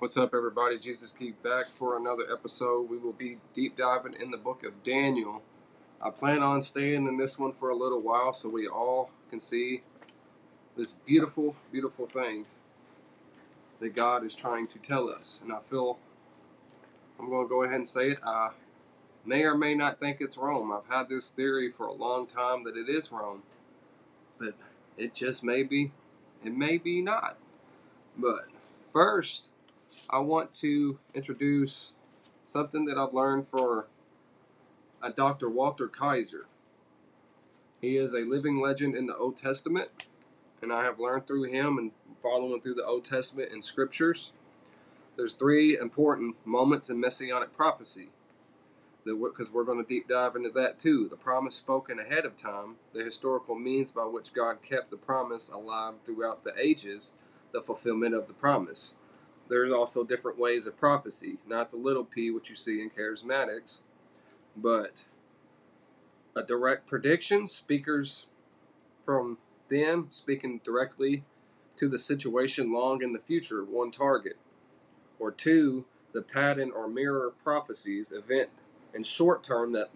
What's up, everybody? Jesus Keep back for another episode. We will be deep diving in the book of Daniel. I plan on staying in this one for a little while so we all can see this beautiful, beautiful thing that God is trying to tell us. And I feel I'm going to go ahead and say it. I may or may not think it's Rome. I've had this theory for a long time that it is Rome, but it just may be, it may be not. But first, I want to introduce something that I've learned for a Dr. Walter Kaiser. He is a living legend in the Old Testament, and I have learned through him and following through the Old Testament and scriptures. There's three important moments in messianic prophecy because we're going to deep dive into that too. The promise spoken ahead of time, the historical means by which God kept the promise alive throughout the ages, the fulfillment of the promise there's also different ways of prophecy, not the little p, which you see in charismatics, but a direct prediction, speakers from them speaking directly to the situation long in the future, one target. Or two, the pattern or mirror prophecies, event in short term that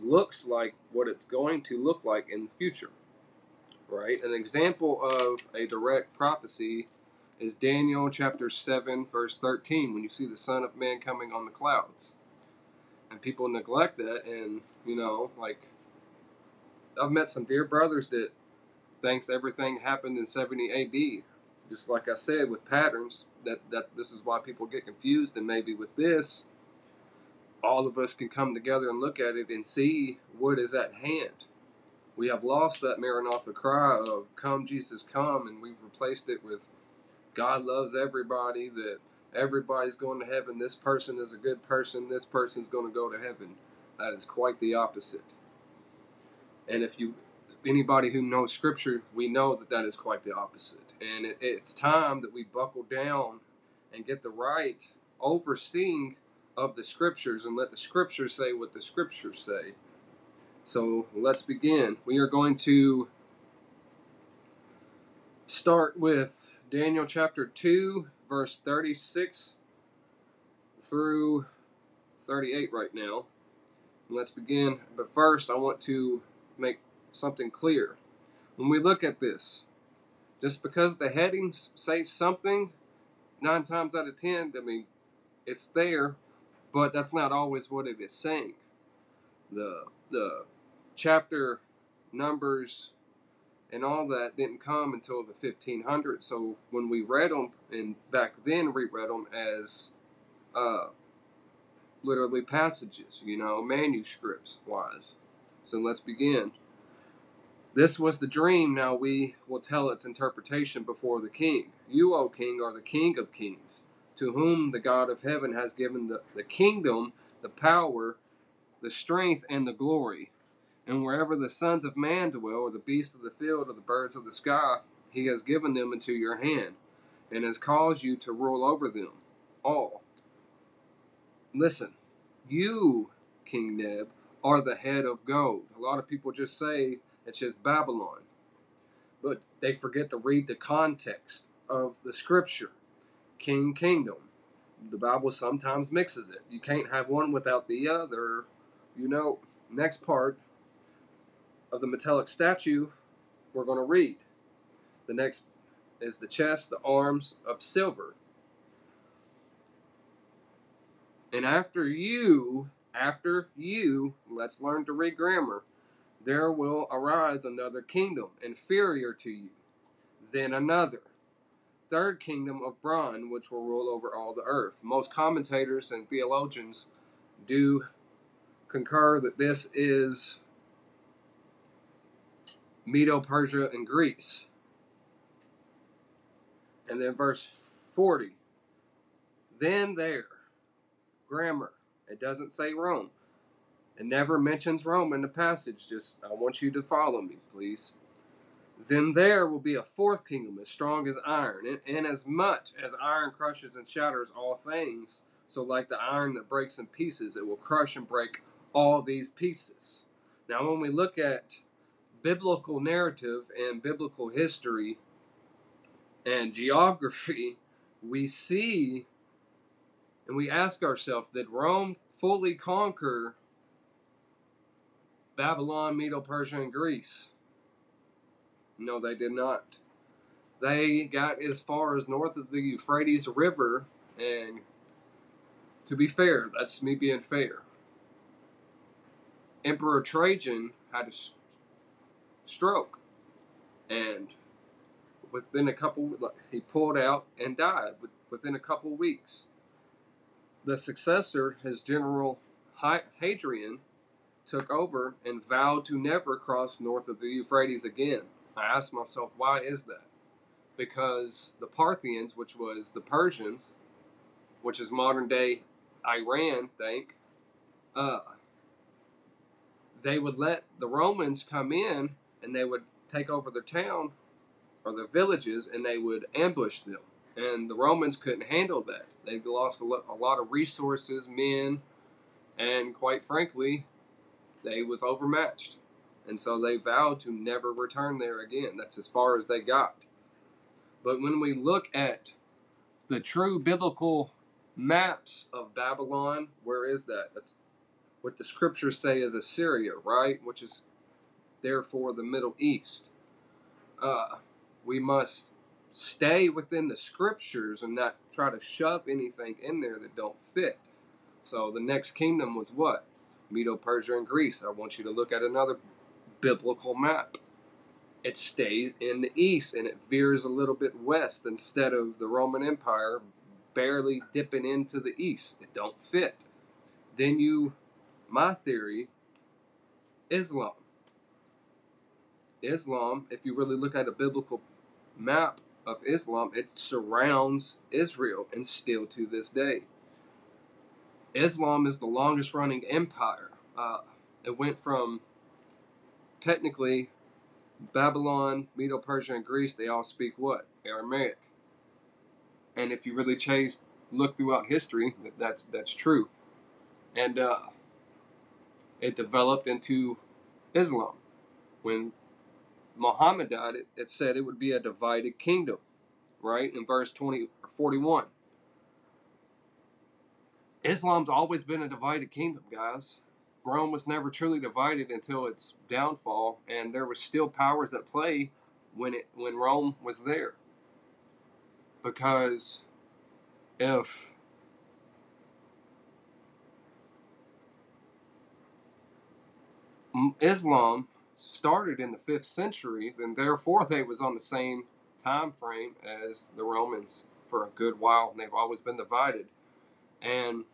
looks like what it's going to look like in the future. Right? An example of a direct prophecy is Daniel chapter 7, verse 13, when you see the Son of Man coming on the clouds. And people neglect that, and, you know, like, I've met some dear brothers that thinks everything happened in 70 AD. Just like I said, with patterns, that, that this is why people get confused, and maybe with this, all of us can come together and look at it and see what is at hand. We have lost that Maranatha cry of "Come, Jesus, come," and we've replaced it with God loves everybody, that everybody's going to heaven, this person is a good person, this person's going to go to heaven. That is quite the opposite. And if you, anybody who knows Scripture, we know that that is quite the opposite. And it, it's time that we buckle down and get the right overseeing of the Scriptures and let the Scriptures say what the Scriptures say. So let's begin. We are going to start with Daniel chapter 2, verse 36 through 38 right now. let's begin. But first, I want to make something clear. When we look at this, just because the headings say something, nine times out of ten, I mean, it's there, but that's not always what it is saying. The the chapter numbers and all that didn't come until the 1500s. So when we read them, and back then we read them as uh, literally passages, you know, manuscripts wise. So let's begin. This was the dream. Now we will tell its interpretation before the king. You, O king, are the king of kings, to whom the God of heaven has given the, the kingdom, the power, the strength, and the glory. And wherever the sons of man dwell, or the beasts of the field, or the birds of the sky, he has given them into your hand, and has caused you to rule over them all. Listen, you, King Neb, are the head of gold. A lot of people just say it's just Babylon, but they forget to read the context of the scripture. King, kingdom. The Bible sometimes mixes it. You can't have one without the other. You know, next part of the metallic statue we're going to read. The next is the chest, the arms of silver. And after you, after you, let's learn to read grammar, there will arise another kingdom inferior to you, then another. Third kingdom of bronze, which will rule over all the earth. Most commentators and theologians do concur that this is Medo Persia and Greece. And then verse 40. Then there, grammar. It doesn't say Rome. It never mentions Rome in the passage. Just, I want you to follow me, please. Then there will be a fourth kingdom as strong as iron, and, and as much as iron crushes and shatters all things, so like the iron that breaks in pieces, it will crush and break all these pieces. Now, when we look at biblical narrative and biblical history and geography, we see And we ask ourselves, did Rome fully conquer Babylon, Medo Persia, and Greece? No, they did not. They got as far as north of the Euphrates River, and to be fair, that's me being fair. Emperor Trajan had a stroke, and within a couple, he pulled out and died within a couple weeks. The successor, his general Hadrian, took over and vowed to never cross north of the Euphrates again. I asked myself, why is that? Because the Parthians, which was the Persians, which is modern day Iran, think, uh, they would let the Romans come in and they would take over the town or the villages and they would ambush them. And the Romans couldn't handle that. They lost a lot of resources, men, and quite frankly, they was overmatched. And so they vowed to never return there again. That's as far as they got. But when we look at the true biblical maps of Babylon, where is that? That's what the scriptures say is Assyria, right? Which is therefore the Middle East. Uh, we must stay within the scriptures and not try to shove anything in there that don't fit. So the next kingdom was what? Medo Persia and Greece. I want you to look at another biblical map. It stays in the east and it veers a little bit west instead of the Roman Empire barely dipping into the east. It don't fit. Then you my theory, Islam. Islam, if you really look at a biblical map of Islam, it surrounds Israel and still to this day. Islam is the longest running empire. Uh, it went from technically Babylon, Medo Persia, and Greece, they all speak what? Aramaic. And if you really chase, look throughout history, that's that's true. And uh, it developed into Islam. When Muhammad died, it, it said it would be a divided kingdom, right? In verse 20 or 41. Islam's always been a divided kingdom, guys. Rome was never truly divided until its downfall, and there were still powers at play when it when Rome was there. Because if Islam started in the fifth century, then therefore they was on the same time frame as the Romans for a good while, and they've always been divided. And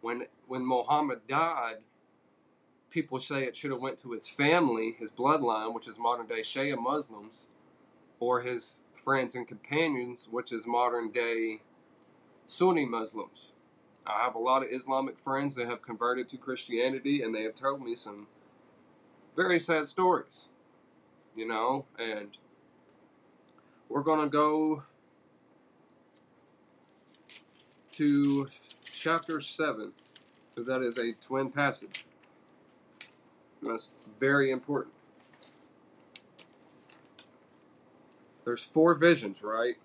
when when Muhammad died, people say it should have went to his family, his bloodline, which is modern day Shia Muslims, or his friends and companions, which is modern day Sunni Muslims. I have a lot of Islamic friends that have converted to Christianity, and they have told me some very sad stories, you know, and we're going to go to chapter 7 because that is a twin passage. That's very important. There's four visions, right?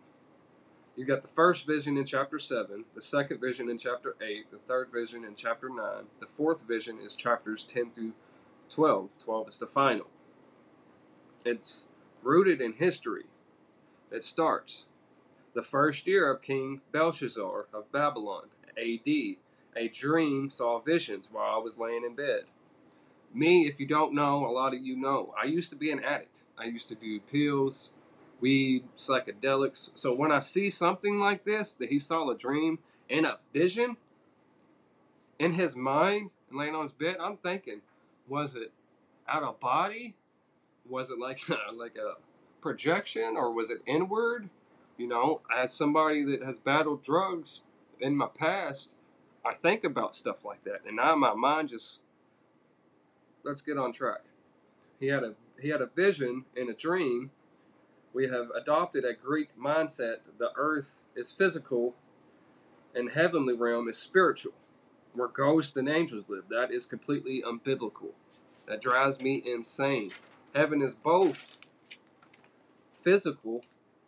You got the first vision in chapter 7, the second vision in chapter 8, the third vision in chapter 9, the fourth vision is chapters 10 through 12. 12 is the final. It's rooted in history. It starts the first year of King Belshazzar of Babylon, AD. A dream saw visions while I was laying in bed. Me, if you don't know, a lot of you know, I used to be an addict. I used to do pills, weed, psychedelics. So when I see something like this, that he saw a dream and a vision in his mind laying on his bed, I'm thinking, was it out of body? Was it like like a projection or was it inward? You know, as somebody that has battled drugs in my past, I think about stuff like that, and now my mind just let's get on track. He had a he had a vision and a dream. We have adopted a Greek mindset. The earth is physical, and heavenly realm is spiritual where ghosts and angels live. That is completely unbiblical. That drives me insane. Heaven is both physical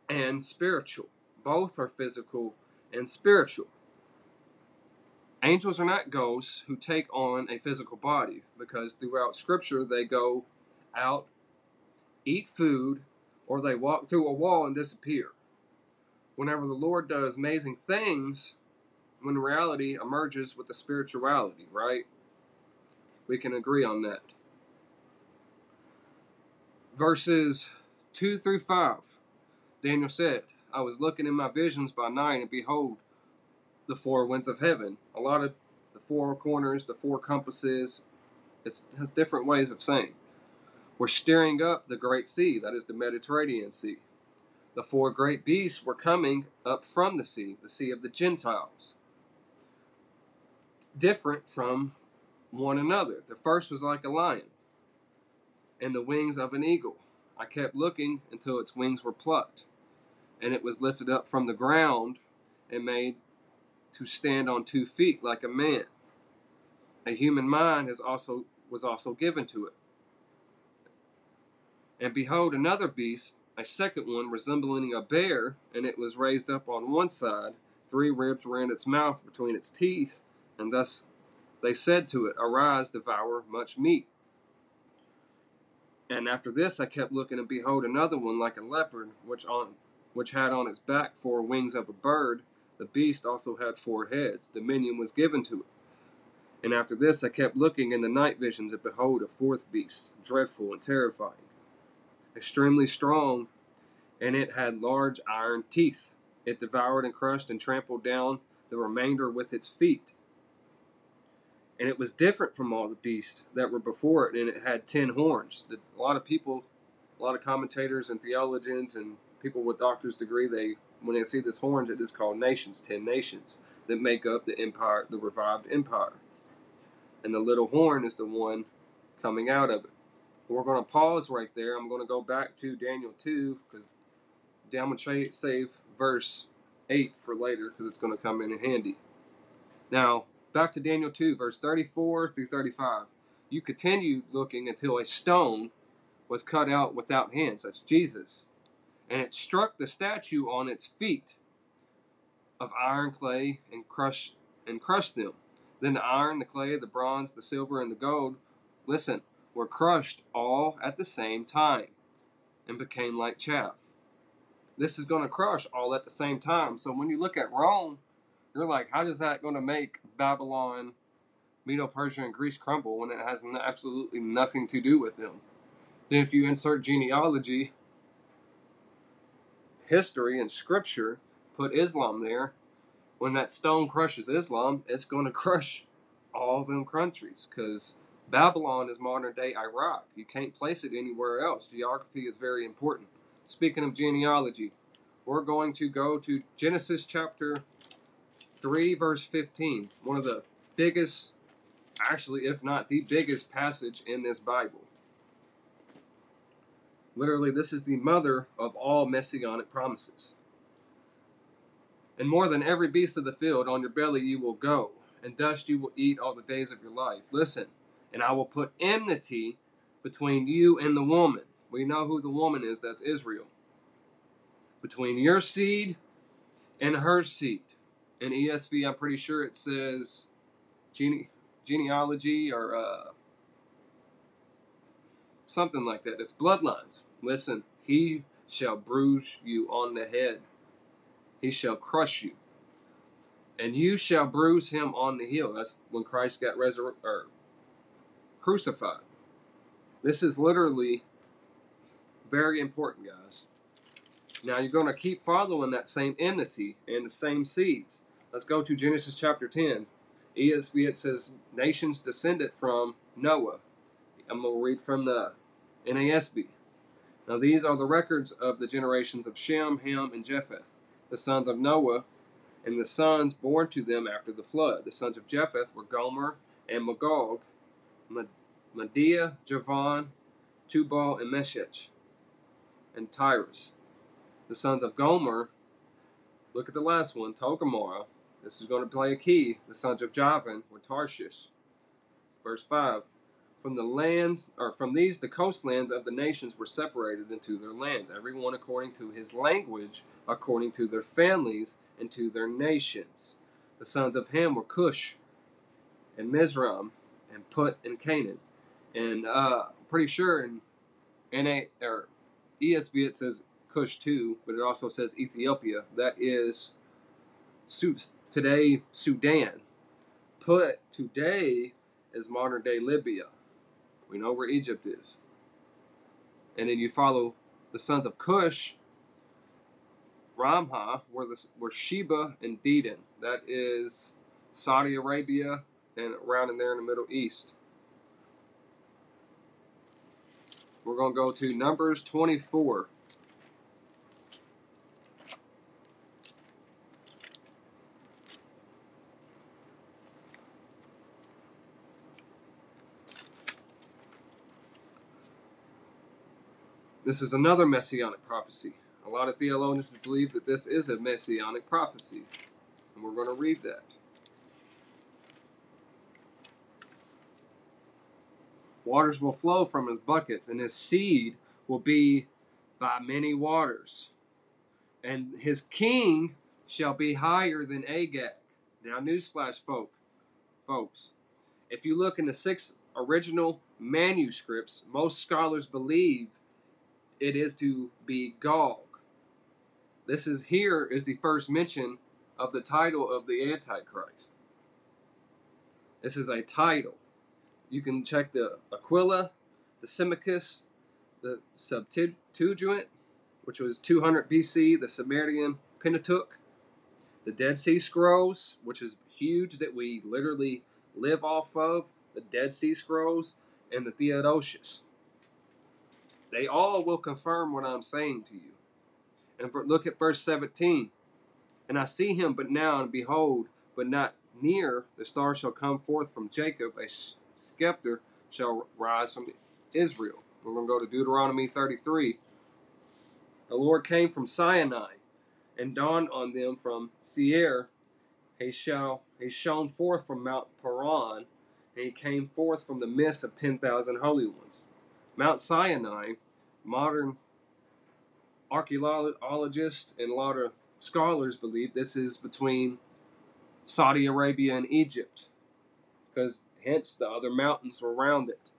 and spiritual. Both are physical and spiritual. Angels are not ghosts who take on a physical body because throughout Scripture they go out, eat food, or they walk through a wall and disappear. Whenever the Lord does amazing things, when reality emerges with the spirituality, right? We can agree on that. Verses 2 through 5, Daniel said, I was looking in my visions by night, and behold, the four winds of heaven. A lot of the four corners, the four compasses, it has different ways of saying. We're steering up the great sea, that is the Mediterranean Sea. The four great beasts were coming up from the sea, the sea of the Gentiles. Different from one another. The first was like a lion, and the wings of an eagle. I kept looking until its wings were plucked, and it was lifted up from the ground and made to stand on two feet like a man. A human mind has also was also given to it. And behold, another beast, a second one resembling a bear, and it was raised up on one side. Three ribs were in its mouth between its teeth, and thus they said to it, Arise, devour much meat. And after this I kept looking, and behold, another one like a leopard, which on which had on its back four wings of a bird. The beast also had four heads. Dominion was given to it. And after this I kept looking in the night visions, and behold, a fourth beast, dreadful and terrifying, extremely strong, and it had large iron teeth. It devoured and crushed and trampled down the remainder with its feet. And it was different from all the beasts that were before it, and it had ten horns. A lot of people, a lot of commentators and theologians and people with doctor's degree, they when they see this horns, it is called nations, ten nations that make up the empire, the revived empire. And the little horn is the one coming out of it. We're going to pause right there. I'm going to go back to Daniel 2 because I'm going to save verse 8 for later because it's going to come in handy. Now, back to Daniel 2, verse 34 through 35. You continued looking until a stone was cut out without hands. That's Jesus and it struck the statue on its feet of iron clay and crushed and crushed them. Then the iron, the clay, the bronze, the silver, and the gold, listen, were crushed all at the same time and became like chaff. This is going to crush all at the same time. So when you look at Rome, you're like, how is that going to make Babylon, Medo Persia, and Greece crumble when it has absolutely nothing to do with them? Then if you insert genealogy, history and scripture put Islam there. When that stone crushes Islam, it's going to crush all them countries because Babylon is modern day Iraq. You can't place it anywhere else. Geography is very important. Speaking of genealogy, we're going to go to Genesis chapter 3, verse 15. One of the biggest, actually, if not the biggest passage in this Bible. Literally, this is the mother of all messianic promises. And more than every beast of the field, on your belly you will go, and dust you will eat all the days of your life. Listen, and I will put enmity between you and the woman. We know who the woman is, that's Israel. Between your seed and her seed. In ESV, I'm pretty sure it says gene- genealogy or uh, something like that. It's bloodlines. Listen, he shall bruise you on the head, he shall crush you, and you shall bruise him on the heel. That's when Christ got resurrected or crucified. This is literally very important, guys. Now you're going to keep following that same enmity and the same seeds. Let's go to Genesis chapter 10. ESV it says nations descended from Noah. I'm going to read from the NASB. Now these are the records of the generations of Shem, Ham, and Japheth, the sons of Noah, and the sons born to them after the flood. The sons of Japheth were Gomer and Magog, Medea, Javan, Tubal, and Meshech, and Tiras. The sons of Gomer, look at the last one, Togarmah. This is going to play a key. The sons of Javan were Tarshish. Verse 5 from the lands, or from these, the coastlands of the nations were separated into their lands, every one according to his language, according to their families, and to their nations. The sons of Ham were Cush, and Mizraim and Put and Canaan. And uh, pretty sure in NA or ESV it says Cush too, but it also says Ethiopia. That is today Sudan. Put today is modern day Libya. We know where Egypt is. And then you follow the sons of Cush, Raamah, where, the, where Sheba and Dedan. That is Saudi Arabia and around in there in the Middle East. We're going to go to Numbers 24. This is another messianic prophecy. A lot of theologians believe that this is a messianic prophecy. And we're going to read that. Waters will flow from his buckets, and his seed will be by many waters. And his king shall be higher than Agag. Now, newsflash, folk, folks. If you look in the six original manuscripts, most scholars believe it is to be Gog. This is here is the first mention of the title of the Antichrist. This is a title. You can check the Aquila, the Symmachus, the Septuagint, which was 200 BC, the Samaritan Pentateuch, the Dead Sea Scrolls, which is huge that we literally live off of, the Dead Sea Scrolls, and the Theodosius. They all will confirm what I'm saying to you. And for, look at verse 17. And I see him but now, and behold, but not near, the star shall come forth from Jacob, a scepter shall rise from Israel. We're going to go to Deuteronomy 33. The Lord came from Sinai and dawned on them from Seir. He shall he shone forth from Mount Paran, and he came forth from the midst of ten thousand holy ones. Mount Sinai modern archaeologists and a lot of scholars believe this is between Saudi Arabia and Egypt, because hence the other mountains were around it.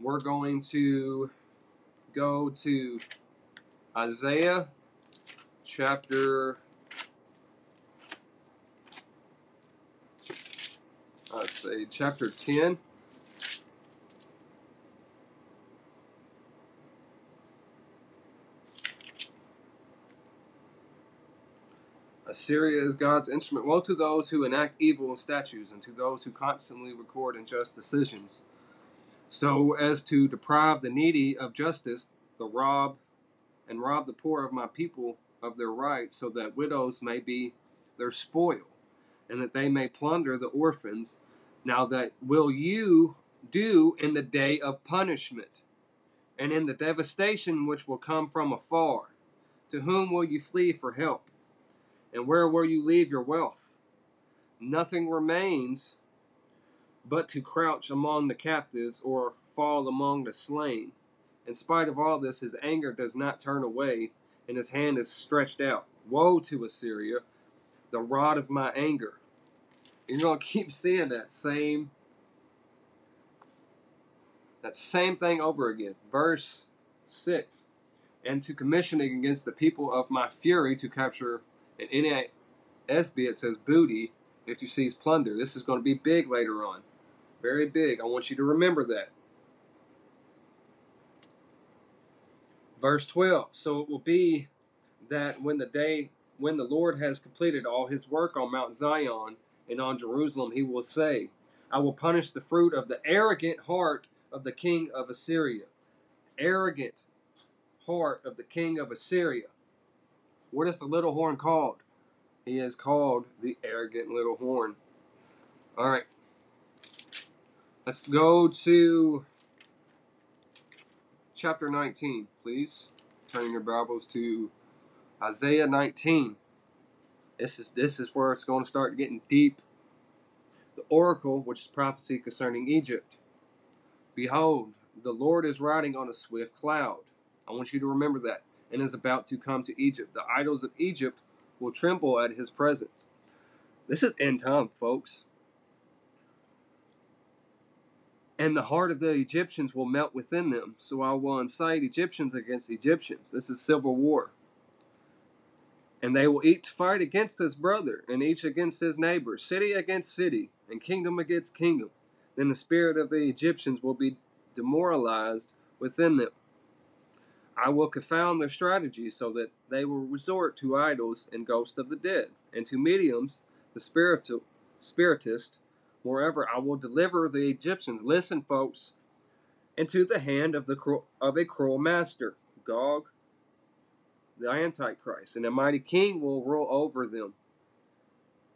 We're going to go to Isaiah chapter let's say chapter 10 Assyria is God's instrument. Woe to those who enact evil statutes, and to those who constantly record unjust decisions, so as to deprive the needy of justice, the rob and rob the poor of my people of their rights, so that widows may be their spoil, and that they may plunder the orphans. Now that will you do in the day of punishment, and in the devastation which will come from afar. To whom will you flee for help? And where will you leave your wealth? Nothing remains but to crouch among the captives or fall among the slain. In spite of all this, his anger does not turn away, and his hand is stretched out. Woe to Assyria, the rod of my anger. You're going to keep seeing that same that same thing over again. Verse 6. And to commission against the people of my fury to capture in NASB, it says booty if you seize plunder. This is going to be big later on. Very big. I want you to remember that. Verse 12. So it will be that when the day when the Lord has completed all his work on Mount Zion and on Jerusalem, he will say, I will punish the fruit of the arrogant heart of the king of Assyria. Arrogant heart of the king of Assyria. What is the little horn called? He is called the arrogant little horn. All right. Let's go to chapter 19, please. Turning your Bibles to Isaiah 19. This is this is where it's going to start getting deep. The oracle, which is prophecy concerning Egypt. Behold, the Lord is riding on a swift cloud. I want you to remember that and is about to come to Egypt. The idols of Egypt will tremble at his presence. This is end time, folks. and the heart of the Egyptians will melt within them. So I will incite Egyptians against Egyptians. This is civil war. And they will each fight against his brother, and each against his neighbor, city against city, and kingdom against kingdom. Then the spirit of the Egyptians will be demoralized within them. I will confound their strategy so that they will resort to idols and ghosts of the dead, and to mediums, the spiritual, spiritist. Moreover, I will deliver the Egyptians. Listen, folks, into the hand of the of a cruel master, Gog, the Antichrist, and a mighty king will rule over them.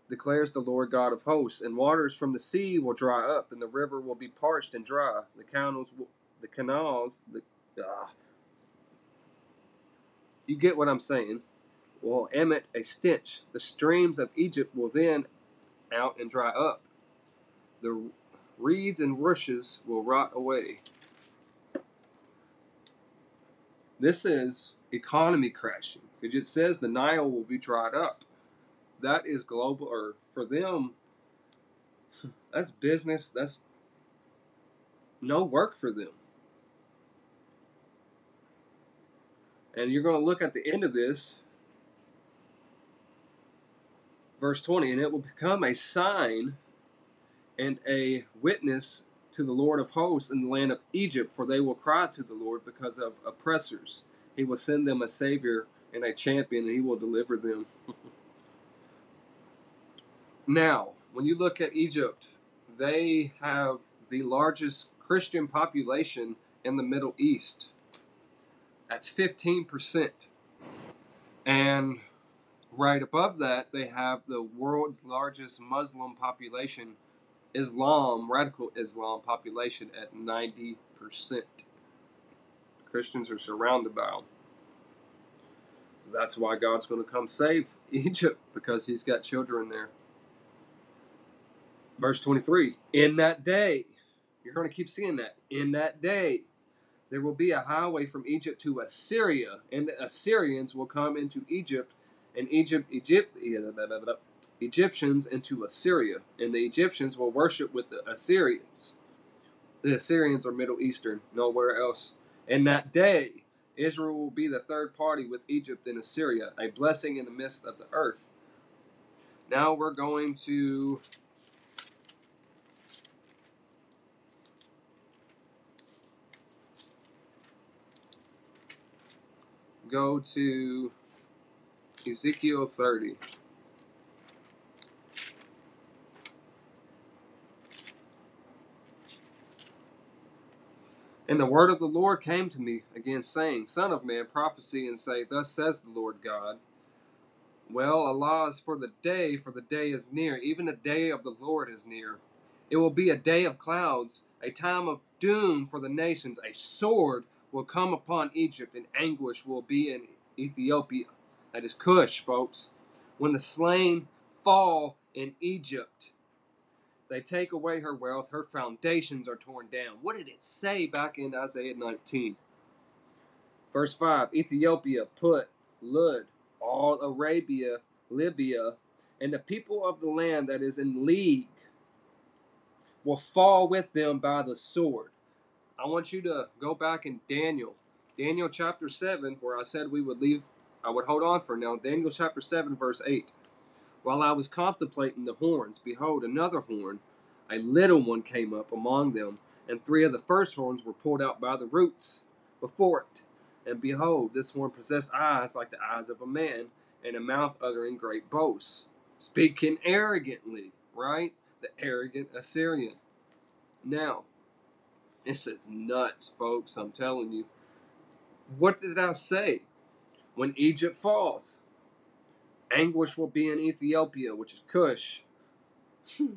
Declares the Lord God of hosts, and waters from the sea will dry up, and the river will be parched and dry. The canals, will, the canals, the ah, you get what I'm saying? Will emit a stench. The streams of Egypt will then out and dry up. The reeds and rushes will rot away. This is economy crashing. It just says the Nile will be dried up. That is global, or for them, that's business. That's no work for them. And you're going to look at the end of this, verse 20, and it will become a sign and a witness to the Lord of hosts in the land of Egypt, for they will cry to the Lord because of oppressors. He will send them a Savior and a champion, and He will deliver them. now, when you look at Egypt, they have the largest Christian population in the Middle East at 15%. And right above that, they have the world's largest Muslim population, Islam, radical Islam population at 90%. Christians are surrounded by them. That's why God's going to come save Egypt because he's got children there. Verse 23 In that day, you're going to keep seeing that. In that day, there will be a highway from Egypt to Assyria, and the Assyrians will come into Egypt, and Egypt, Egypt, Egyptians into Assyria, and the Egyptians will worship with the Assyrians. The Assyrians are Middle Eastern, nowhere else. In that day, Israel will be the third party with Egypt and Assyria, a blessing in the midst of the earth. Now we're going to go to Ezekiel 30. And the word of the Lord came to me again, saying, Son of man, prophesy and say, Thus says the Lord God. Well, Allah is for the day, for the day is near. Even the day of the Lord is near. It will be a day of clouds, a time of doom for the nations, a sword will come upon Egypt, and anguish will be in Ethiopia. That is Cush, folks. When the slain fall in Egypt, they take away her wealth, her foundations are torn down. What did it say back in Isaiah 19? Verse 5 Ethiopia, Put, Lud, all Arabia, Libya, and the people of the land that is in league will fall with them by the sword. I want you to go back in Daniel, Daniel chapter 7, where I said we would leave, I would hold on for now. Daniel chapter 7, verse 8. While I was contemplating the horns, behold, another horn, a little one came up among them, and three of the first horns were pulled out by the roots before it. And behold, this horn possessed eyes like the eyes of a man, and a mouth uttering great boasts, speaking arrogantly, right? The arrogant Assyrian. Now, this is nuts, folks. I'm telling you. What did I say? When Egypt falls, anguish will be in Ethiopia, which is Cush. Hmm.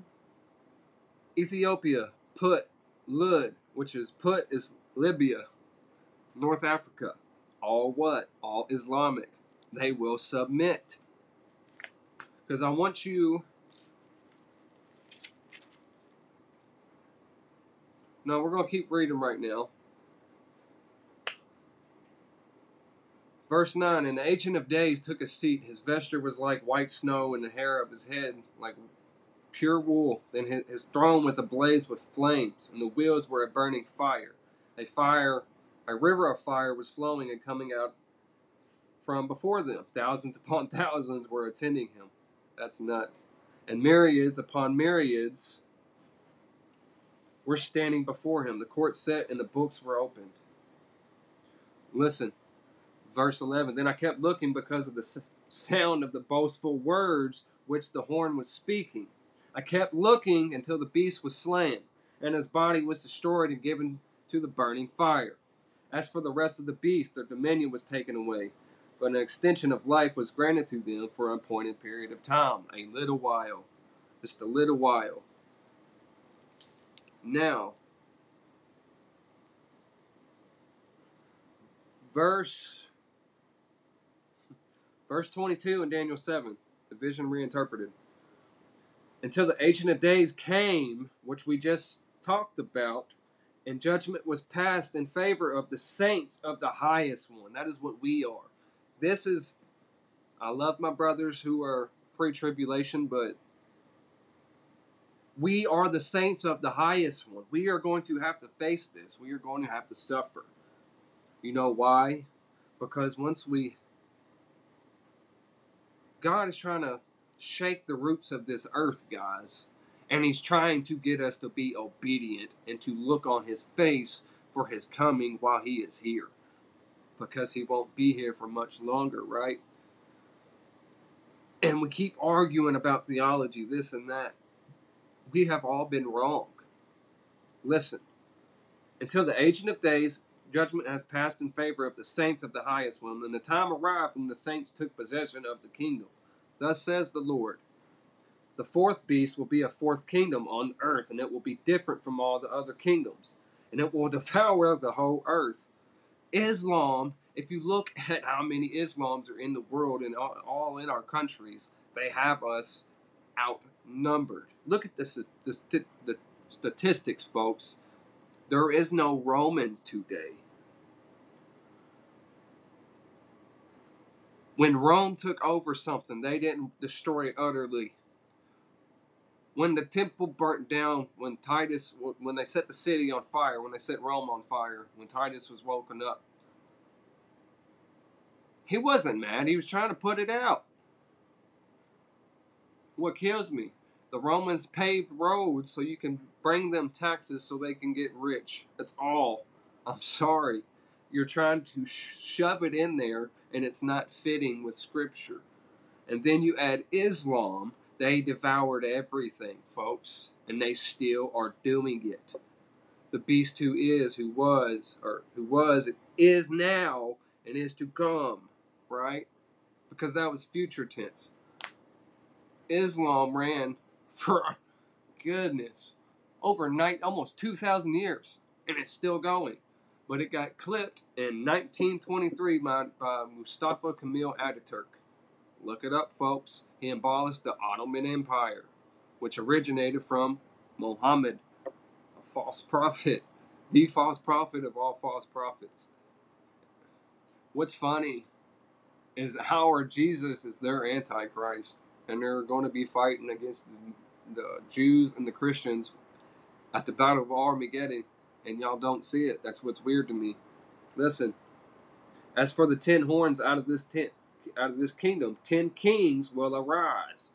Ethiopia, Put, Lud, which is Put is Libya, North Africa. All what? All Islamic. They will submit. Because I want you No, we're going to keep reading right now. Verse 9 And the Ancient of Days took a seat. His vesture was like white snow, and the hair of his head like pure wool. Then his, his throne was ablaze with flames, and the wheels were a burning fire. A fire, a river of fire was flowing and coming out from before them. Thousands upon thousands were attending him. That's nuts. And myriads upon myriads were standing before him. The court set and the books were opened. Listen, verse 11. Then I kept looking because of the sound of the boastful words which the horn was speaking. I kept looking until the beast was slain, and his body was destroyed and given to the burning fire. As for the rest of the beasts, their dominion was taken away, but an extension of life was granted to them for an appointed period of time, a little while. Just a little while. Now, verse verse 22 in Daniel 7, the vision reinterpreted. Until the Ancient of Days came, which we just talked about, and judgment was passed in favor of the saints of the highest one. That is what we are. This is, I love my brothers who are pre tribulation, but we are the saints of the highest one. We are going to have to face this. We are going to have to suffer. You know why? Because once we. God is trying to shake the roots of this earth, guys. And He's trying to get us to be obedient and to look on His face for His coming while He is here. Because He won't be here for much longer, right? And we keep arguing about theology, this and that. We have all been wrong. Listen, until the Ancient of Days judgment has passed in favor of the saints of the highest one, and the time arrived when the saints took possession of the kingdom. Thus says the Lord The fourth beast will be a fourth kingdom on earth, and it will be different from all the other kingdoms, and it will devour the whole earth. Islam, if you look at how many Islams are in the world and all in our countries, they have us outnumbered. Look at the, the, the statistics, folks. There is no Romans today. When Rome took over something, they didn't destroy it utterly. When the temple burnt down, when Titus, when they set the city on fire, when they set Rome on fire, when Titus was woken up, he wasn't mad. He was trying to put it out. What kills me the Romans paved roads so you can bring them taxes so they can get rich. That's all. I'm sorry. You're trying to shove it in there and it's not fitting with Scripture. And then you add Islam, they devoured everything, folks, and they still are doing it. The beast who is, who was, or who was, is now, and is to come, right? Because that was future tense. Islam ran for goodness over night almost 2,000 years, and it's still going. But it got clipped in 1923 by, by Mustafa Kemal Ataturk. Look it up, folks. He abolished the Ottoman Empire, which originated from Muhammad, a false prophet, the false prophet of all false prophets. What's funny is how our Jesus is their Antichrist, and they're going to be fighting against the the Jews and the Christians at the Battle of Armageddon, and y'all don't see it. That's what's weird to me. Listen, as for the ten horns out of this ten, out of this kingdom, ten kings will arise,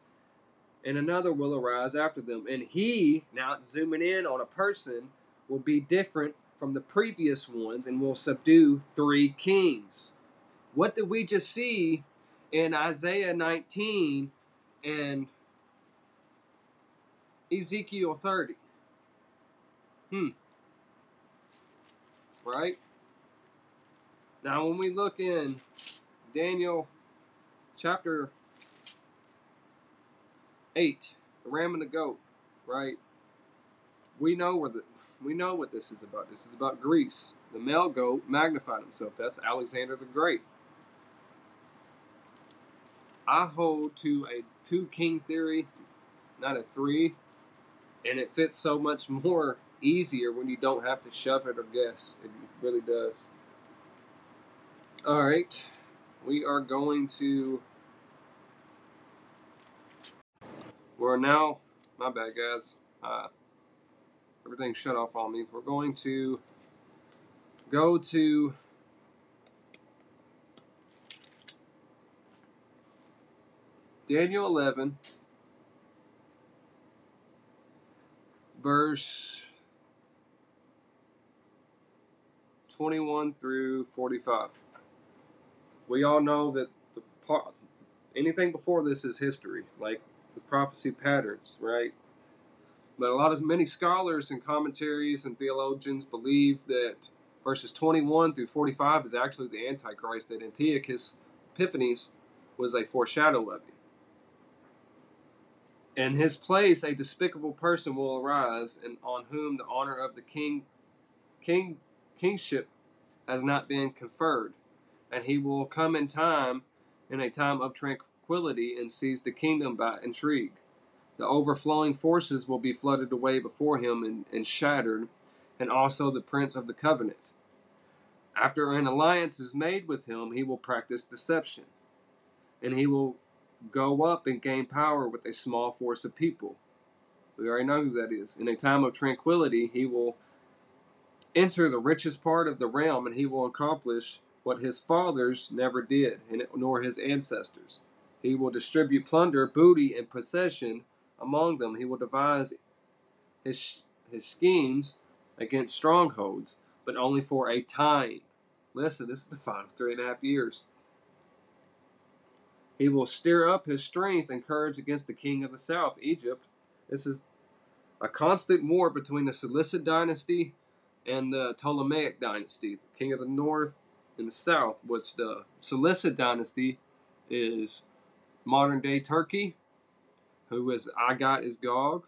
and another will arise after them, and he now it's zooming in on a person will be different from the previous ones, and will subdue three kings. What did we just see in Isaiah 19 and Ezekiel 30. Hmm. Right? Now, when we look in Daniel chapter 8, the ram and the goat, right? We know where the we know what this is about. This is about Greece. The male goat magnified himself. That's Alexander the Great. I hold to a two king theory, not a three and it fits so much more easier when you don't have to shove it or guess. It really does. All right, we are going to. We're now My bad, guys. Uh, everything shut off on me. We're going to go to Daniel 11, verse 21 through 45. We all know that the part, anything before this is history, like the prophecy patterns, right? But a lot of many scholars and commentaries and theologians believe that verses 21 through 45 is actually the Antichrist, that Antiochus Epiphanes was a foreshadow of him. In his place, a despicable person will arise, and on whom the honor of the king, king, kingship has not been conferred, and he will come in time, in a time of tranquility, and seize the kingdom by intrigue. The overflowing forces will be flooded away before him and, and shattered, and also the prince of the covenant. After an alliance is made with him, he will practice deception, and he will go up and gain power with a small force of people. We already know who that is. In a time of tranquility, he will enter the richest part of the realm and he will accomplish what his fathers never did, nor his ancestors. He will distribute plunder, booty, and possession among them. He will devise his, his schemes against strongholds, but only for a time. Listen, this is the final three and a half years. He will stir up his strength and courage against the king of the south, Egypt. This is a constant war between the Seleucid dynasty and the Ptolemaic dynasty, the king of the north and the south, which the Seleucid dynasty is modern day Turkey, who is I got is Gog.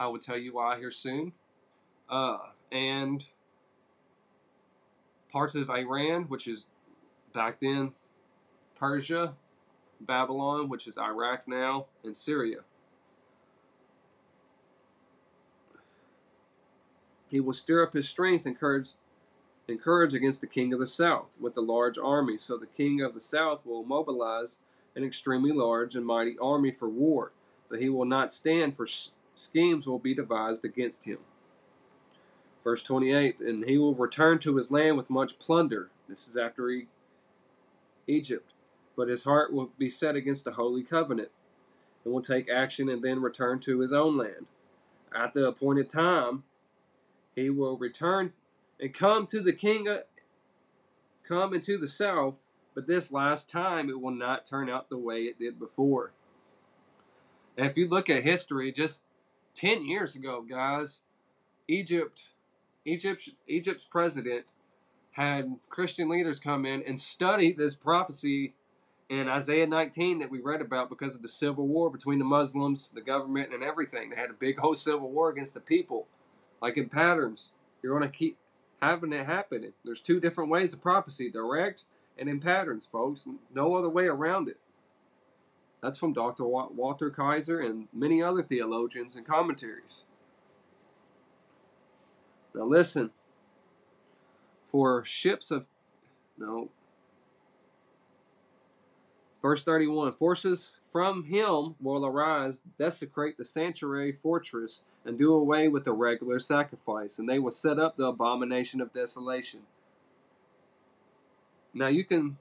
I will tell you why here soon. Uh, and parts of Iran, which is back then Persia, Babylon, which is Iraq now, and Syria. He will stir up his strength and courage, and courage against the king of the south with a large army. So the king of the south will mobilize an extremely large and mighty army for war, but he will not stand, for schemes will be devised against him. Verse 28 And he will return to his land with much plunder. This is after he, Egypt but his heart will be set against the holy covenant, and will take action and then return to his own land. At the appointed time, he will return and come to the king, uh, come into the south, but this last time it will not turn out the way it did before. And if you look at history, just 10 years ago, guys, Egypt, Egypt, Egypt's president had Christian leaders come in and study this prophecy in Isaiah 19 that we read about because of the civil war between the Muslims, the government, and everything. They had a big whole civil war against the people. Like in patterns, you're going to keep having it happen. There's two different ways of prophecy direct and in patterns, folks. No other way around it. That's from Dr. Walter Kaiser and many other theologians and commentaries. Now, listen. For ships of, no, Verse 31 Forces from him will arise, desecrate the sanctuary fortress, and do away with the regular sacrifice, and they will set up the abomination of desolation. Now you can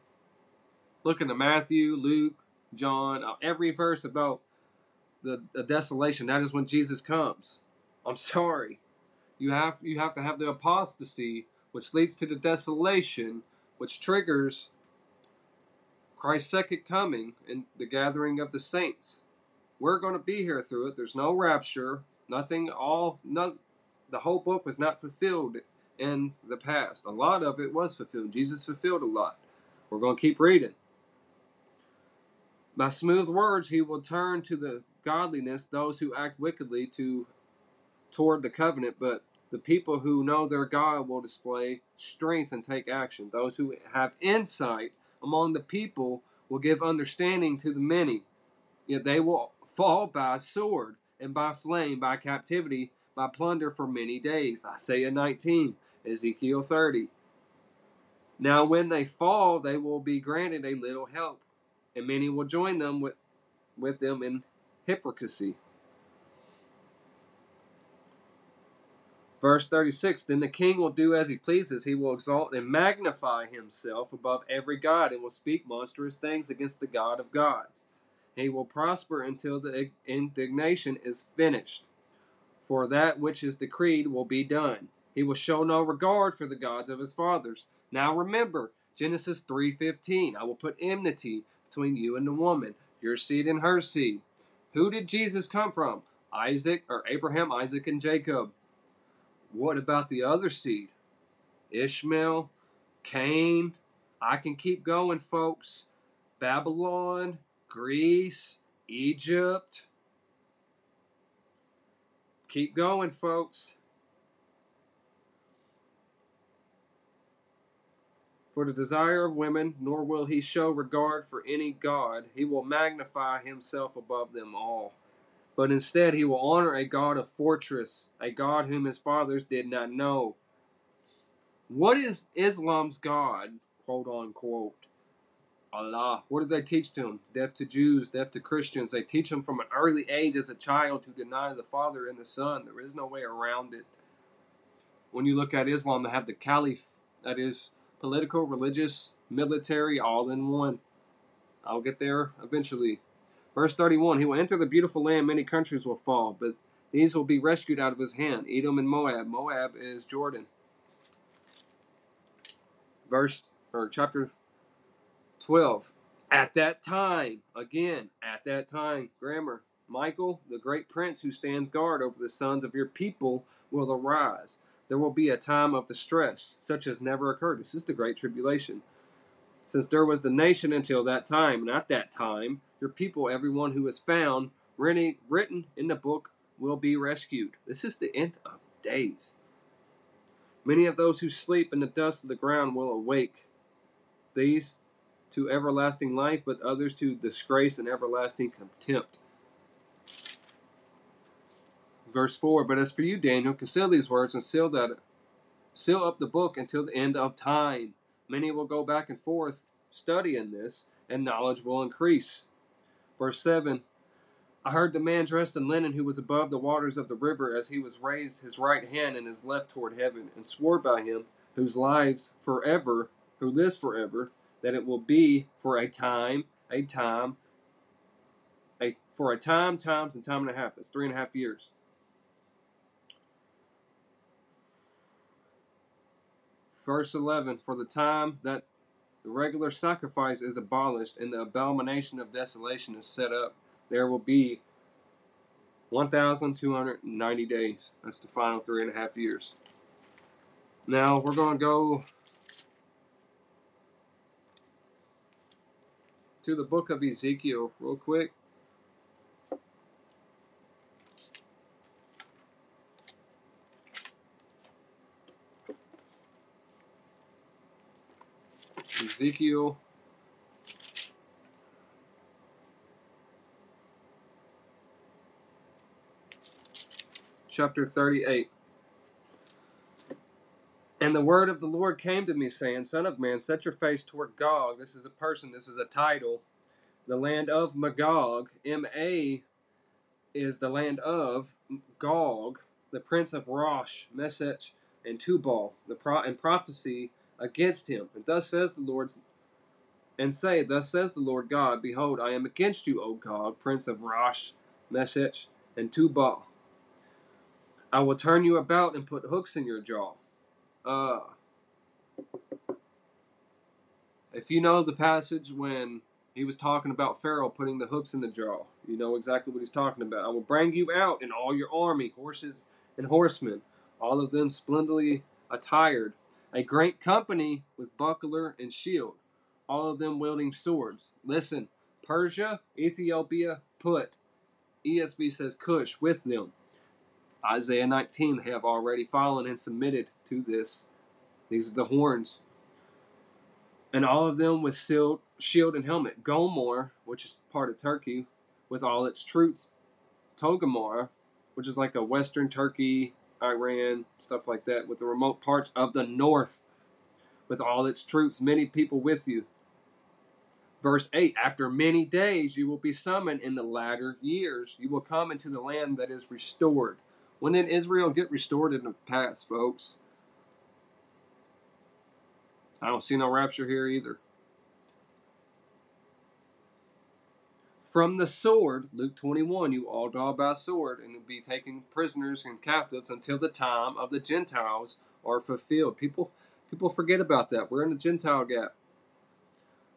look into Matthew, Luke, John, uh, every verse about the, the desolation. That is when Jesus comes. I'm sorry. You have you have to have the apostasy, which leads to the desolation, which triggers Christ's second coming and the gathering of the saints. We're going to be here through it. There's no rapture. Nothing. All. The whole book was not fulfilled in the past. A lot of it was fulfilled. Jesus fulfilled a lot. We're going to keep reading. By smooth words, he will turn to the godliness those who act wickedly to toward the covenant, but the people who know their God will display strength and take action. Those who have insight among the people will give understanding to the many. Yet they will fall by sword and by flame, by captivity, by plunder for many days. Isaiah 19, Ezekiel 30. Now, when they fall, they will be granted a little help, and many will join them with, with them in hypocrisy. Verse 36 Then the king will do as he pleases. He will exalt and magnify himself above every god and will speak monstrous things against the God of gods. He will prosper until the indignation is finished. For that which is decreed will be done. He will show no regard for the gods of his fathers. Now remember, Genesis 3:15, I will put enmity between you and the woman, your seed and her seed. Who did Jesus come from? Isaac or Abraham, Isaac and Jacob. What about the other seed? Ishmael, Cain. I can keep going, folks. Babylon, Greece, Egypt. Keep going, folks. For the desire of women, nor will he show regard for any God. He will magnify himself above them all. But instead, he will honor a God of fortress, a God whom his fathers did not know. What is Islam's God, quote unquote? Allah. What did they teach to him? Deaf to Jews, deaf to Christians. They teach him from an early age as a child to deny the Father and the Son. There is no way around it. When you look at Islam, they have the Caliph, that is political, religious, military, all in one. I'll get there eventually. Verse 31 He will enter the beautiful land, many countries will fall, but these will be rescued out of his hand Edom and Moab. Moab is Jordan. Verse or chapter 12. At that time, again, at that time, grammar. Michael, the great prince who stands guard over the sons of your people, will arise there will be a time of distress, such as never occurred. This is the Great Tribulation. Since there was the nation until that time, and at that time, your people, everyone who is found, written in the book, will be rescued. This is the end of days. Many of those who sleep in the dust of the ground will awake. These to everlasting life, but others to disgrace and everlasting contempt verse 4 But as for you, Daniel, conceal these words and seal that seal up the book until the end of time. Many will go back and forth studying this, and knowledge will increase. Verse 7 I heard the man dressed in linen who was above the waters of the river as he was raised his right hand and his left toward heaven, and swore by him whose lives forever, who lives forever, that it will be for a time, a time, a for a time, times, and time and a half. That's three and a half years. Verse 11 For the time that the regular sacrifice is abolished and the abomination of desolation is set up, there will be 1,290 days. That's the final three and a half years. Now we're going to go to the book of Ezekiel real quick. Ezekiel chapter 38. And the word of the Lord came to me, saying, Son of man, set your face toward Gog. This is a person, this is a title. The land of Magog. M A is the land of Gog, the prince of Rosh, Meshech, and Tubal. The pro- and prophecy against him. And thus says the Lord, and say, Thus says the Lord God, Behold, I am against you, O Gog, prince of Rosh, Meshech, and Tubal. I will turn you about and put hooks in your jaw. Uh, if you know the passage when he was talking about Pharaoh putting the hooks in the jaw, you know exactly what he's talking about. I will bring you out in all your army, horses and horsemen, all of them splendidly attired, a great company with buckler and shield, all of them wielding swords. Listen, Persia, Ethiopia, Put. ESV says Cush with them. Isaiah 19, have already fallen and submitted to this. These are the horns. And all of them with shield, shield and helmet. Gomer, which is part of Turkey, with all its troops. Togarmah, which is like a western Turkey Iran, stuff like that, with the remote parts of the north, with all its troops, many people with you. Verse 8 After many days you will be summoned in the latter years. You will come into the land that is restored. When did Israel get restored in the past, folks? I don't see no rapture here either. From the sword, Luke 21, you all die by sword and be taken prisoners and captives until the time of the Gentiles are fulfilled. People people forget about that. We're in the Gentile gap.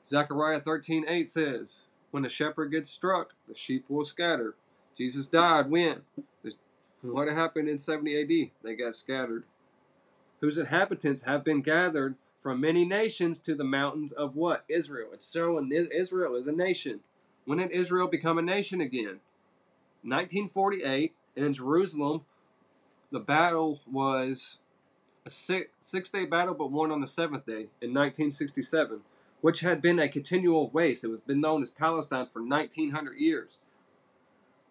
Zechariah 13, 8 says, When the shepherd gets struck, the sheep will scatter. Jesus died when? What happened in 70 AD? They got scattered. Whose inhabitants have been gathered from many nations to the mountains of what? Israel. It's showing Israel is a nation. When did Israel become a nation again? 1948, and in Jerusalem, the battle was a six, six day battle, but won on the seventh day in 1967, which had been a continual waste. It was been known as Palestine for 1900 years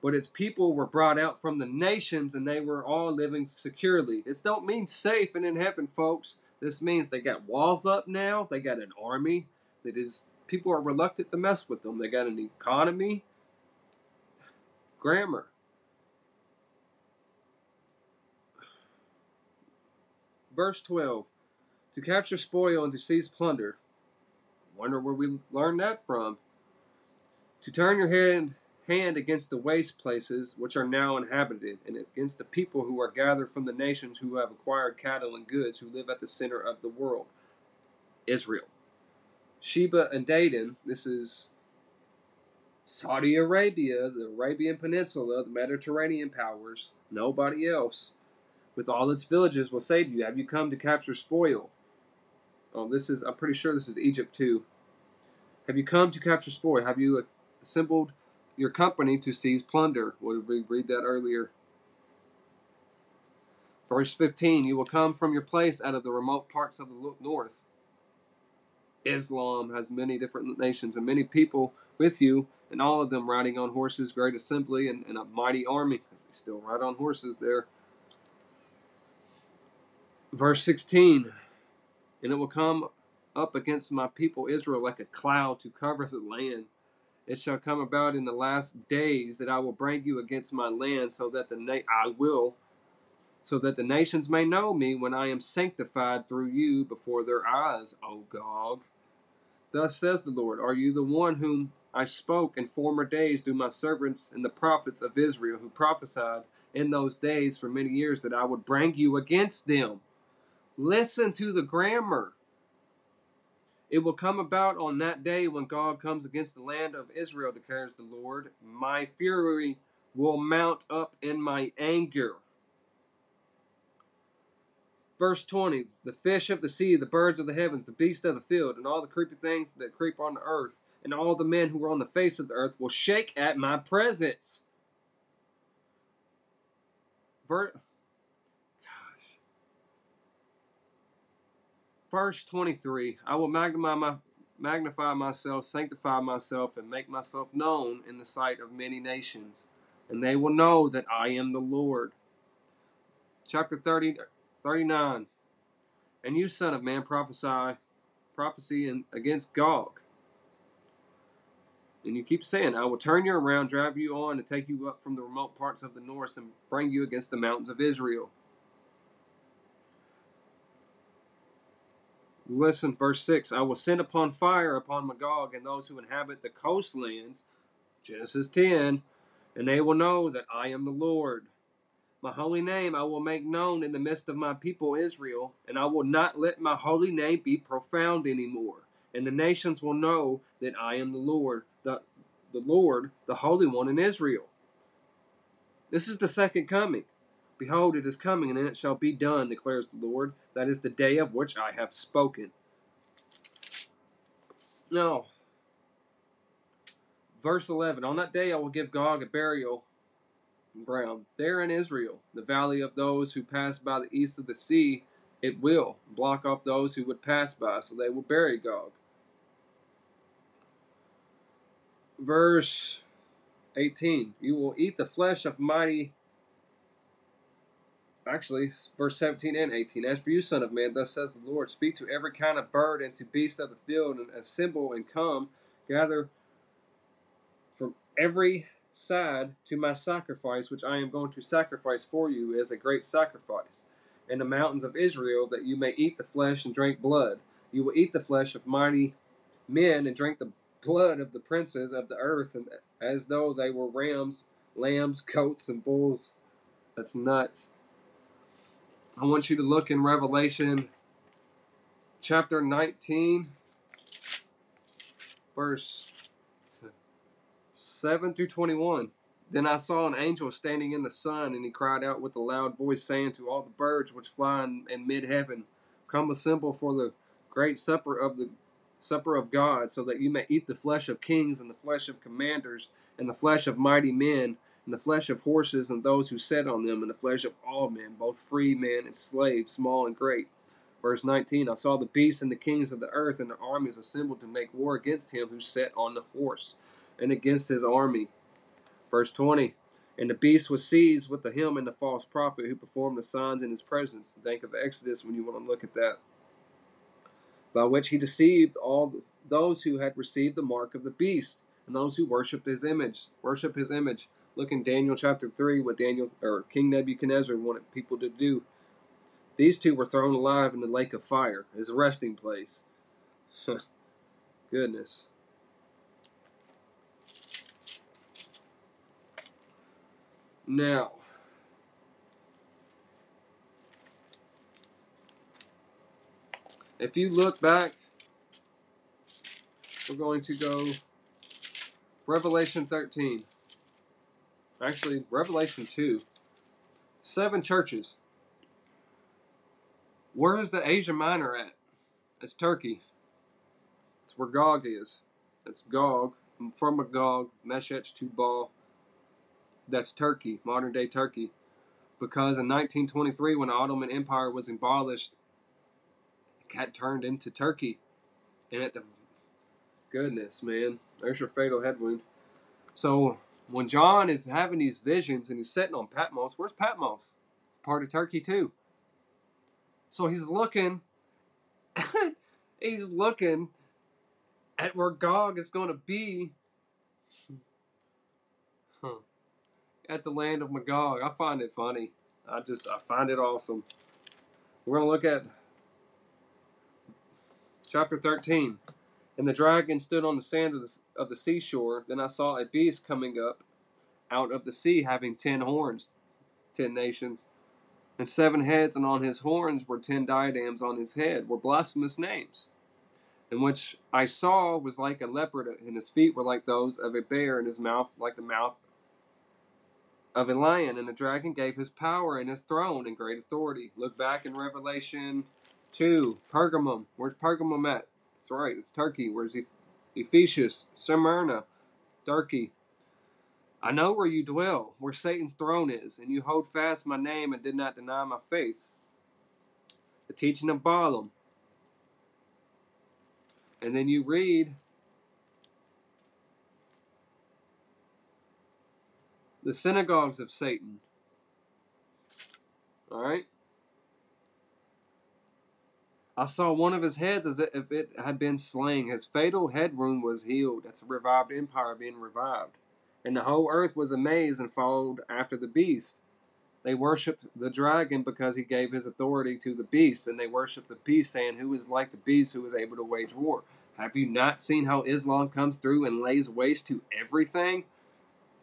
but its people were brought out from the nations and they were all living securely. This don't mean safe and in heaven, folks. This means they got walls up now. They got an army that is people are reluctant to mess with them. They got an economy. Grammar. Verse 12. To capture spoil and to seize plunder. Wonder where we learned that from. To turn your head hand against the waste places which are now inhabited, and against the people who are gathered from the nations who have acquired cattle and goods, who live at the center of the world. Israel. Sheba and Dedan, this is Saudi Arabia, the Arabian Peninsula, the Mediterranean powers, nobody else, with all its villages, will say to you, Have you come to capture spoil? Oh, this is, I'm pretty sure this is Egypt too. Have you come to capture spoil? Have you assembled your company to seize plunder. What did we read that earlier? Verse 15 You will come from your place out of the remote parts of the north. Islam has many different nations and many people with you, and all of them riding on horses, great assembly, and, and a mighty army, because they still ride on horses there. Verse 16 And it will come up against my people Israel like a cloud to cover the land it shall come about in the last days that I will bring you against my land, so that the na- I will, so that the nations may know me when I am sanctified through you before their eyes, O Gog. Thus says the Lord: Are you the one whom I spoke in former days through my servants and the prophets of Israel, who prophesied in those days for many years that I would bring you against them? Listen to the grammar. It will come about on that day when God comes against the land of Israel, declares the Lord. My fury will mount up in my anger. Verse 20 The fish of the sea, the birds of the heavens, the beasts of the field, and all the creepy things that creep on the earth, and all the men who are on the face of the earth will shake at my presence. Ver- Verse 23 I will magnify, my, magnify myself, sanctify myself, and make myself known in the sight of many nations, and they will know that I am the Lord. Chapter 30, 39 And you, son of man, prophesy prophecy against Gog. And you keep saying, I will turn you around, drive you on, and take you up from the remote parts of the north, and bring you against the mountains of Israel. Listen, verse 6 I will send upon fire upon Magog and those who inhabit the coastlands, Genesis 10, and they will know that I am the Lord. My holy name I will make known in the midst of my people Israel, and I will not let my holy name be profound anymore. And the nations will know that I am the Lord, the, the Lord, the Holy One in Israel. This is the second coming. Behold, it is coming, and it shall be done, declares the Lord. That is the day of which I have spoken. No. Verse 11 On that day I will give Gog a burial ground. There in Israel, the valley of those who pass by the east of the sea, it will block off those who would pass by, so they will bury Gog. Verse 18 You will eat the flesh of mighty actually, verse 17 and 18. As for you, son of man, thus says the Lord, speak to every kind of bird and to beast of the field, and assemble and come, gather from every side to my sacrifice, which I am going to sacrifice for you as a great sacrifice in the mountains of Israel, that you may eat the flesh and drink blood. You will eat the flesh of mighty men and drink the blood of the princes of the earth, and as though they were rams, lambs, goats, and bulls. That's nuts. I want you to look in Revelation chapter 19, verse 7 through 21. Then I saw an angel standing in the sun, and he cried out with a loud voice, saying to all the birds which fly in, in mid heaven, Come assemble for the great supper of the supper of God, so that you may eat the flesh of kings, and the flesh of commanders, and the flesh of mighty men, and the flesh of horses, and those who sat on them, and the flesh of all men, both free men and slaves, small and great. Verse 19 I saw the beasts and the kings of the earth and the armies assembled to make war against him who sat on the horse and against his army. Verse 20 And the beast was seized with the him and the false prophet who performed the signs in his presence. Think of Exodus when you want to look at that. By which he deceived all those who had received the mark of the beast and those who worshiped his image. Worship his image. Look in Daniel chapter 3 what Daniel or King Nebuchadnezzar wanted people to do. These two were thrown alive in the lake of fire a resting place. Goodness. Now, if you look back, we're going to go Revelation 13. Actually, Revelation 2. Seven churches. Where is the Asia Minor at? It's Turkey. It's where Gog is. It's Gog, from Magog, Meshech, Tubal, that's Turkey, modern day Turkey. Because in 1923, when the Ottoman Empire was abolished, it got turned into Turkey. And at the goodness, man, there's your fatal head wound. So when John is having these visions and he's sitting on Patmos, where's Patmos? Part of Turkey too. So he's looking, he's looking at where Gog is going to be at the land of Magog. I find it funny. I just I find it awesome. We're to look at chapter 13. And the dragon stood on the sand of the, of the seashore. Then I saw a beast coming up out of the sea, having ten horns, ten nations, and seven heads, and on his horns were ten diadems on his head, were blasphemous names. And which I saw was like a leopard, and his feet were like those of a bear, and his mouth like the mouth of a lion, and the dragon gave his power and his throne and great authority. Look back in Revelation 2, Pergamum. Where's Pergamum at? That's right, it's Turkey. Where's Ephesus, Smyrna, Turkey. I know where you dwell, where Satan's throne is, and you hold fast my name and did not deny my faith. The teaching of Balaam. And then you read the synagogues of Satan. All right? I saw one of his heads as if it had been slain. His fatal head wound was healed. That's a revived empire being revived. And the whole earth was amazed and followed after the beast. They worshipped the dragon because he gave his authority to the beast, and they worshipped the beast, saying, Who is like the beast who is able to wage war? Have you not seen how Islam comes through and lays waste to everything?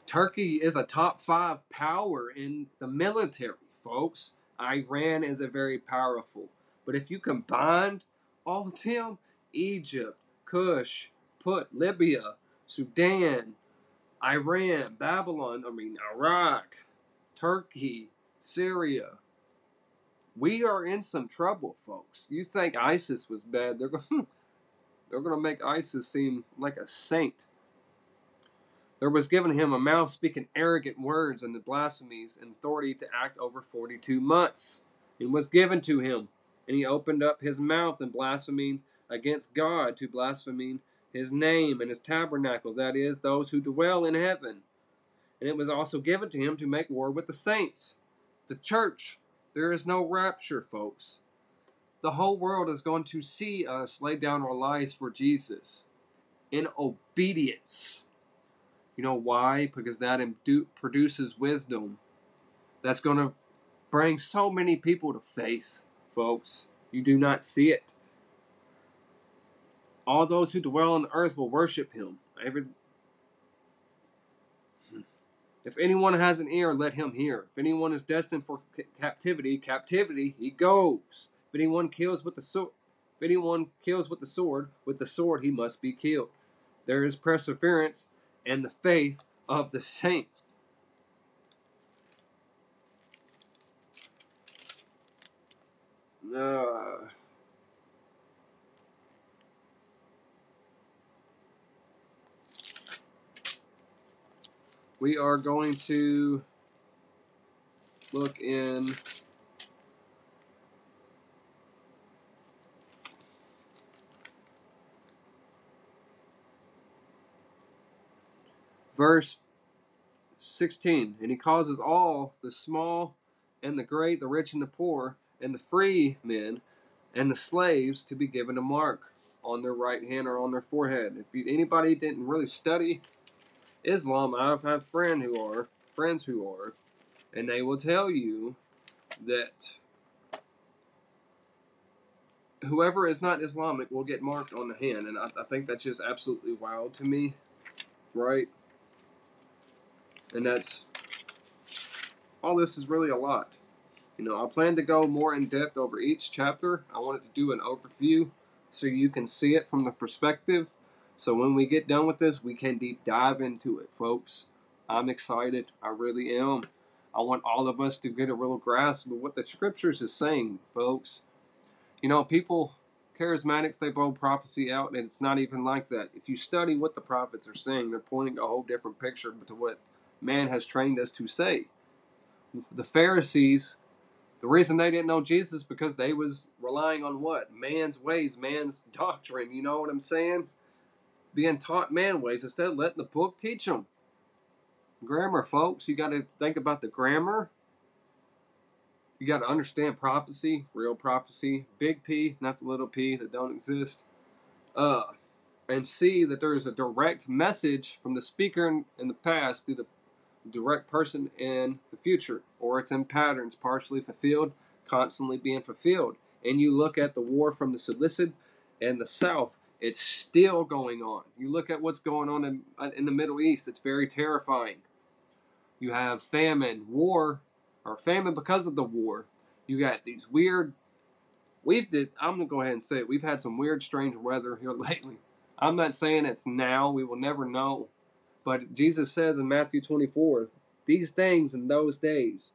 Turkey is a top five power in the military, folks. Iran is a very powerful. But if you combined all of them, Egypt, Kush, Put Libya, Sudan, Iran, Babylon, I mean Iraq, Turkey, Syria. We are in some trouble, folks. You think ISIS was bad? They're going they're going to make ISIS seem like a saint. There was given him a mouth speaking arrogant words and the blasphemies and authority to act over 42 months. And was given to him. And he opened up his mouth in blaspheming against God, to blaspheming his name and his tabernacle, that is, those who dwell in heaven. And it was also given to him to make war with the saints, the church. There is no rapture, folks. The whole world is going to see us lay down our lives for Jesus in obedience You know why? Because that imdu- produces wisdom. That's going to bring so many people to faith, folks. You do not see it. All those who dwell on the earth will worship him. Every, if anyone has an ear, let him hear. If anyone is destined for captivity, captivity he goes. If anyone kills with the sword, if anyone kills with the sword, with the sword he must be killed. There is perseverance and the faith of the saints. Uh, we are going to look in verse 16 and he causes all the small and the great the rich and the poor and the free men and the slaves to be given a mark on their right hand or on their forehead. If you, anybody didn't really study islam i've had friends who are friends who are and they will tell you that whoever is not islamic will get marked on the hand and i, I think that's just absolutely wild to me right and that's all this is really a lot. You know, I plan to go more in depth over each chapter. I wanted to do an overview so you can see it from the perspective. So when we get done with this, we can deep dive into it, folks. I'm excited. I really am. I want all of us to get a real grasp of what the scriptures is saying, folks. You know, people, charismatics, they blow prophecy out, and it's not even like that. If you study what the prophets are saying, they're pointing a whole different picture to what man has trained us to say. The Pharisees, the reason they didn't know Jesus because they was relying on what? Man's ways, man's doctrine. You know what I'm saying? Being taught man ways instead of letting the book teach them. Grammar, folks. You got to think about the grammar. You got to understand prophecy, real prophecy, big P, not the little p that don't exist. Uh, and see that there is a direct message from the speaker in, in the past to the direct person in the future, or it's in patterns, partially fulfilled, constantly being fulfilled. And you look at the war from the Seleucid and the South, it's still going on. You look at what's going on in, in the Middle East, it's very terrifying. You have famine, war, or famine because of the war. You got these weird. We've did. I'm gonna go ahead and say it. We've had some weird, strange weather here lately. I'm not saying it's now. We will never know. But Jesus says in Matthew 24, these things in those days,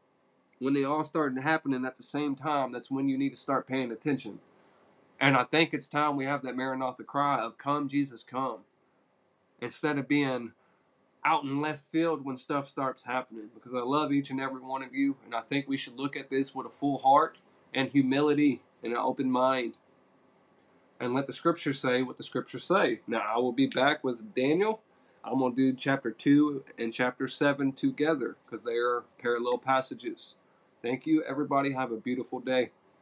when they all started happening at the same time, that's when you need to start paying attention. And I think it's time we have that Maranatha cry of come, Jesus, come. Instead of being out in left field when stuff starts happening. Because I love each and every one of you, and I think we should look at this with a full heart and humility and an open mind. And let the scriptures say what the scriptures say. Now I will be back with Daniel I'm going to do chapter 2 and chapter 7 together because they are parallel passages. Thank you, everybody. Have a beautiful day.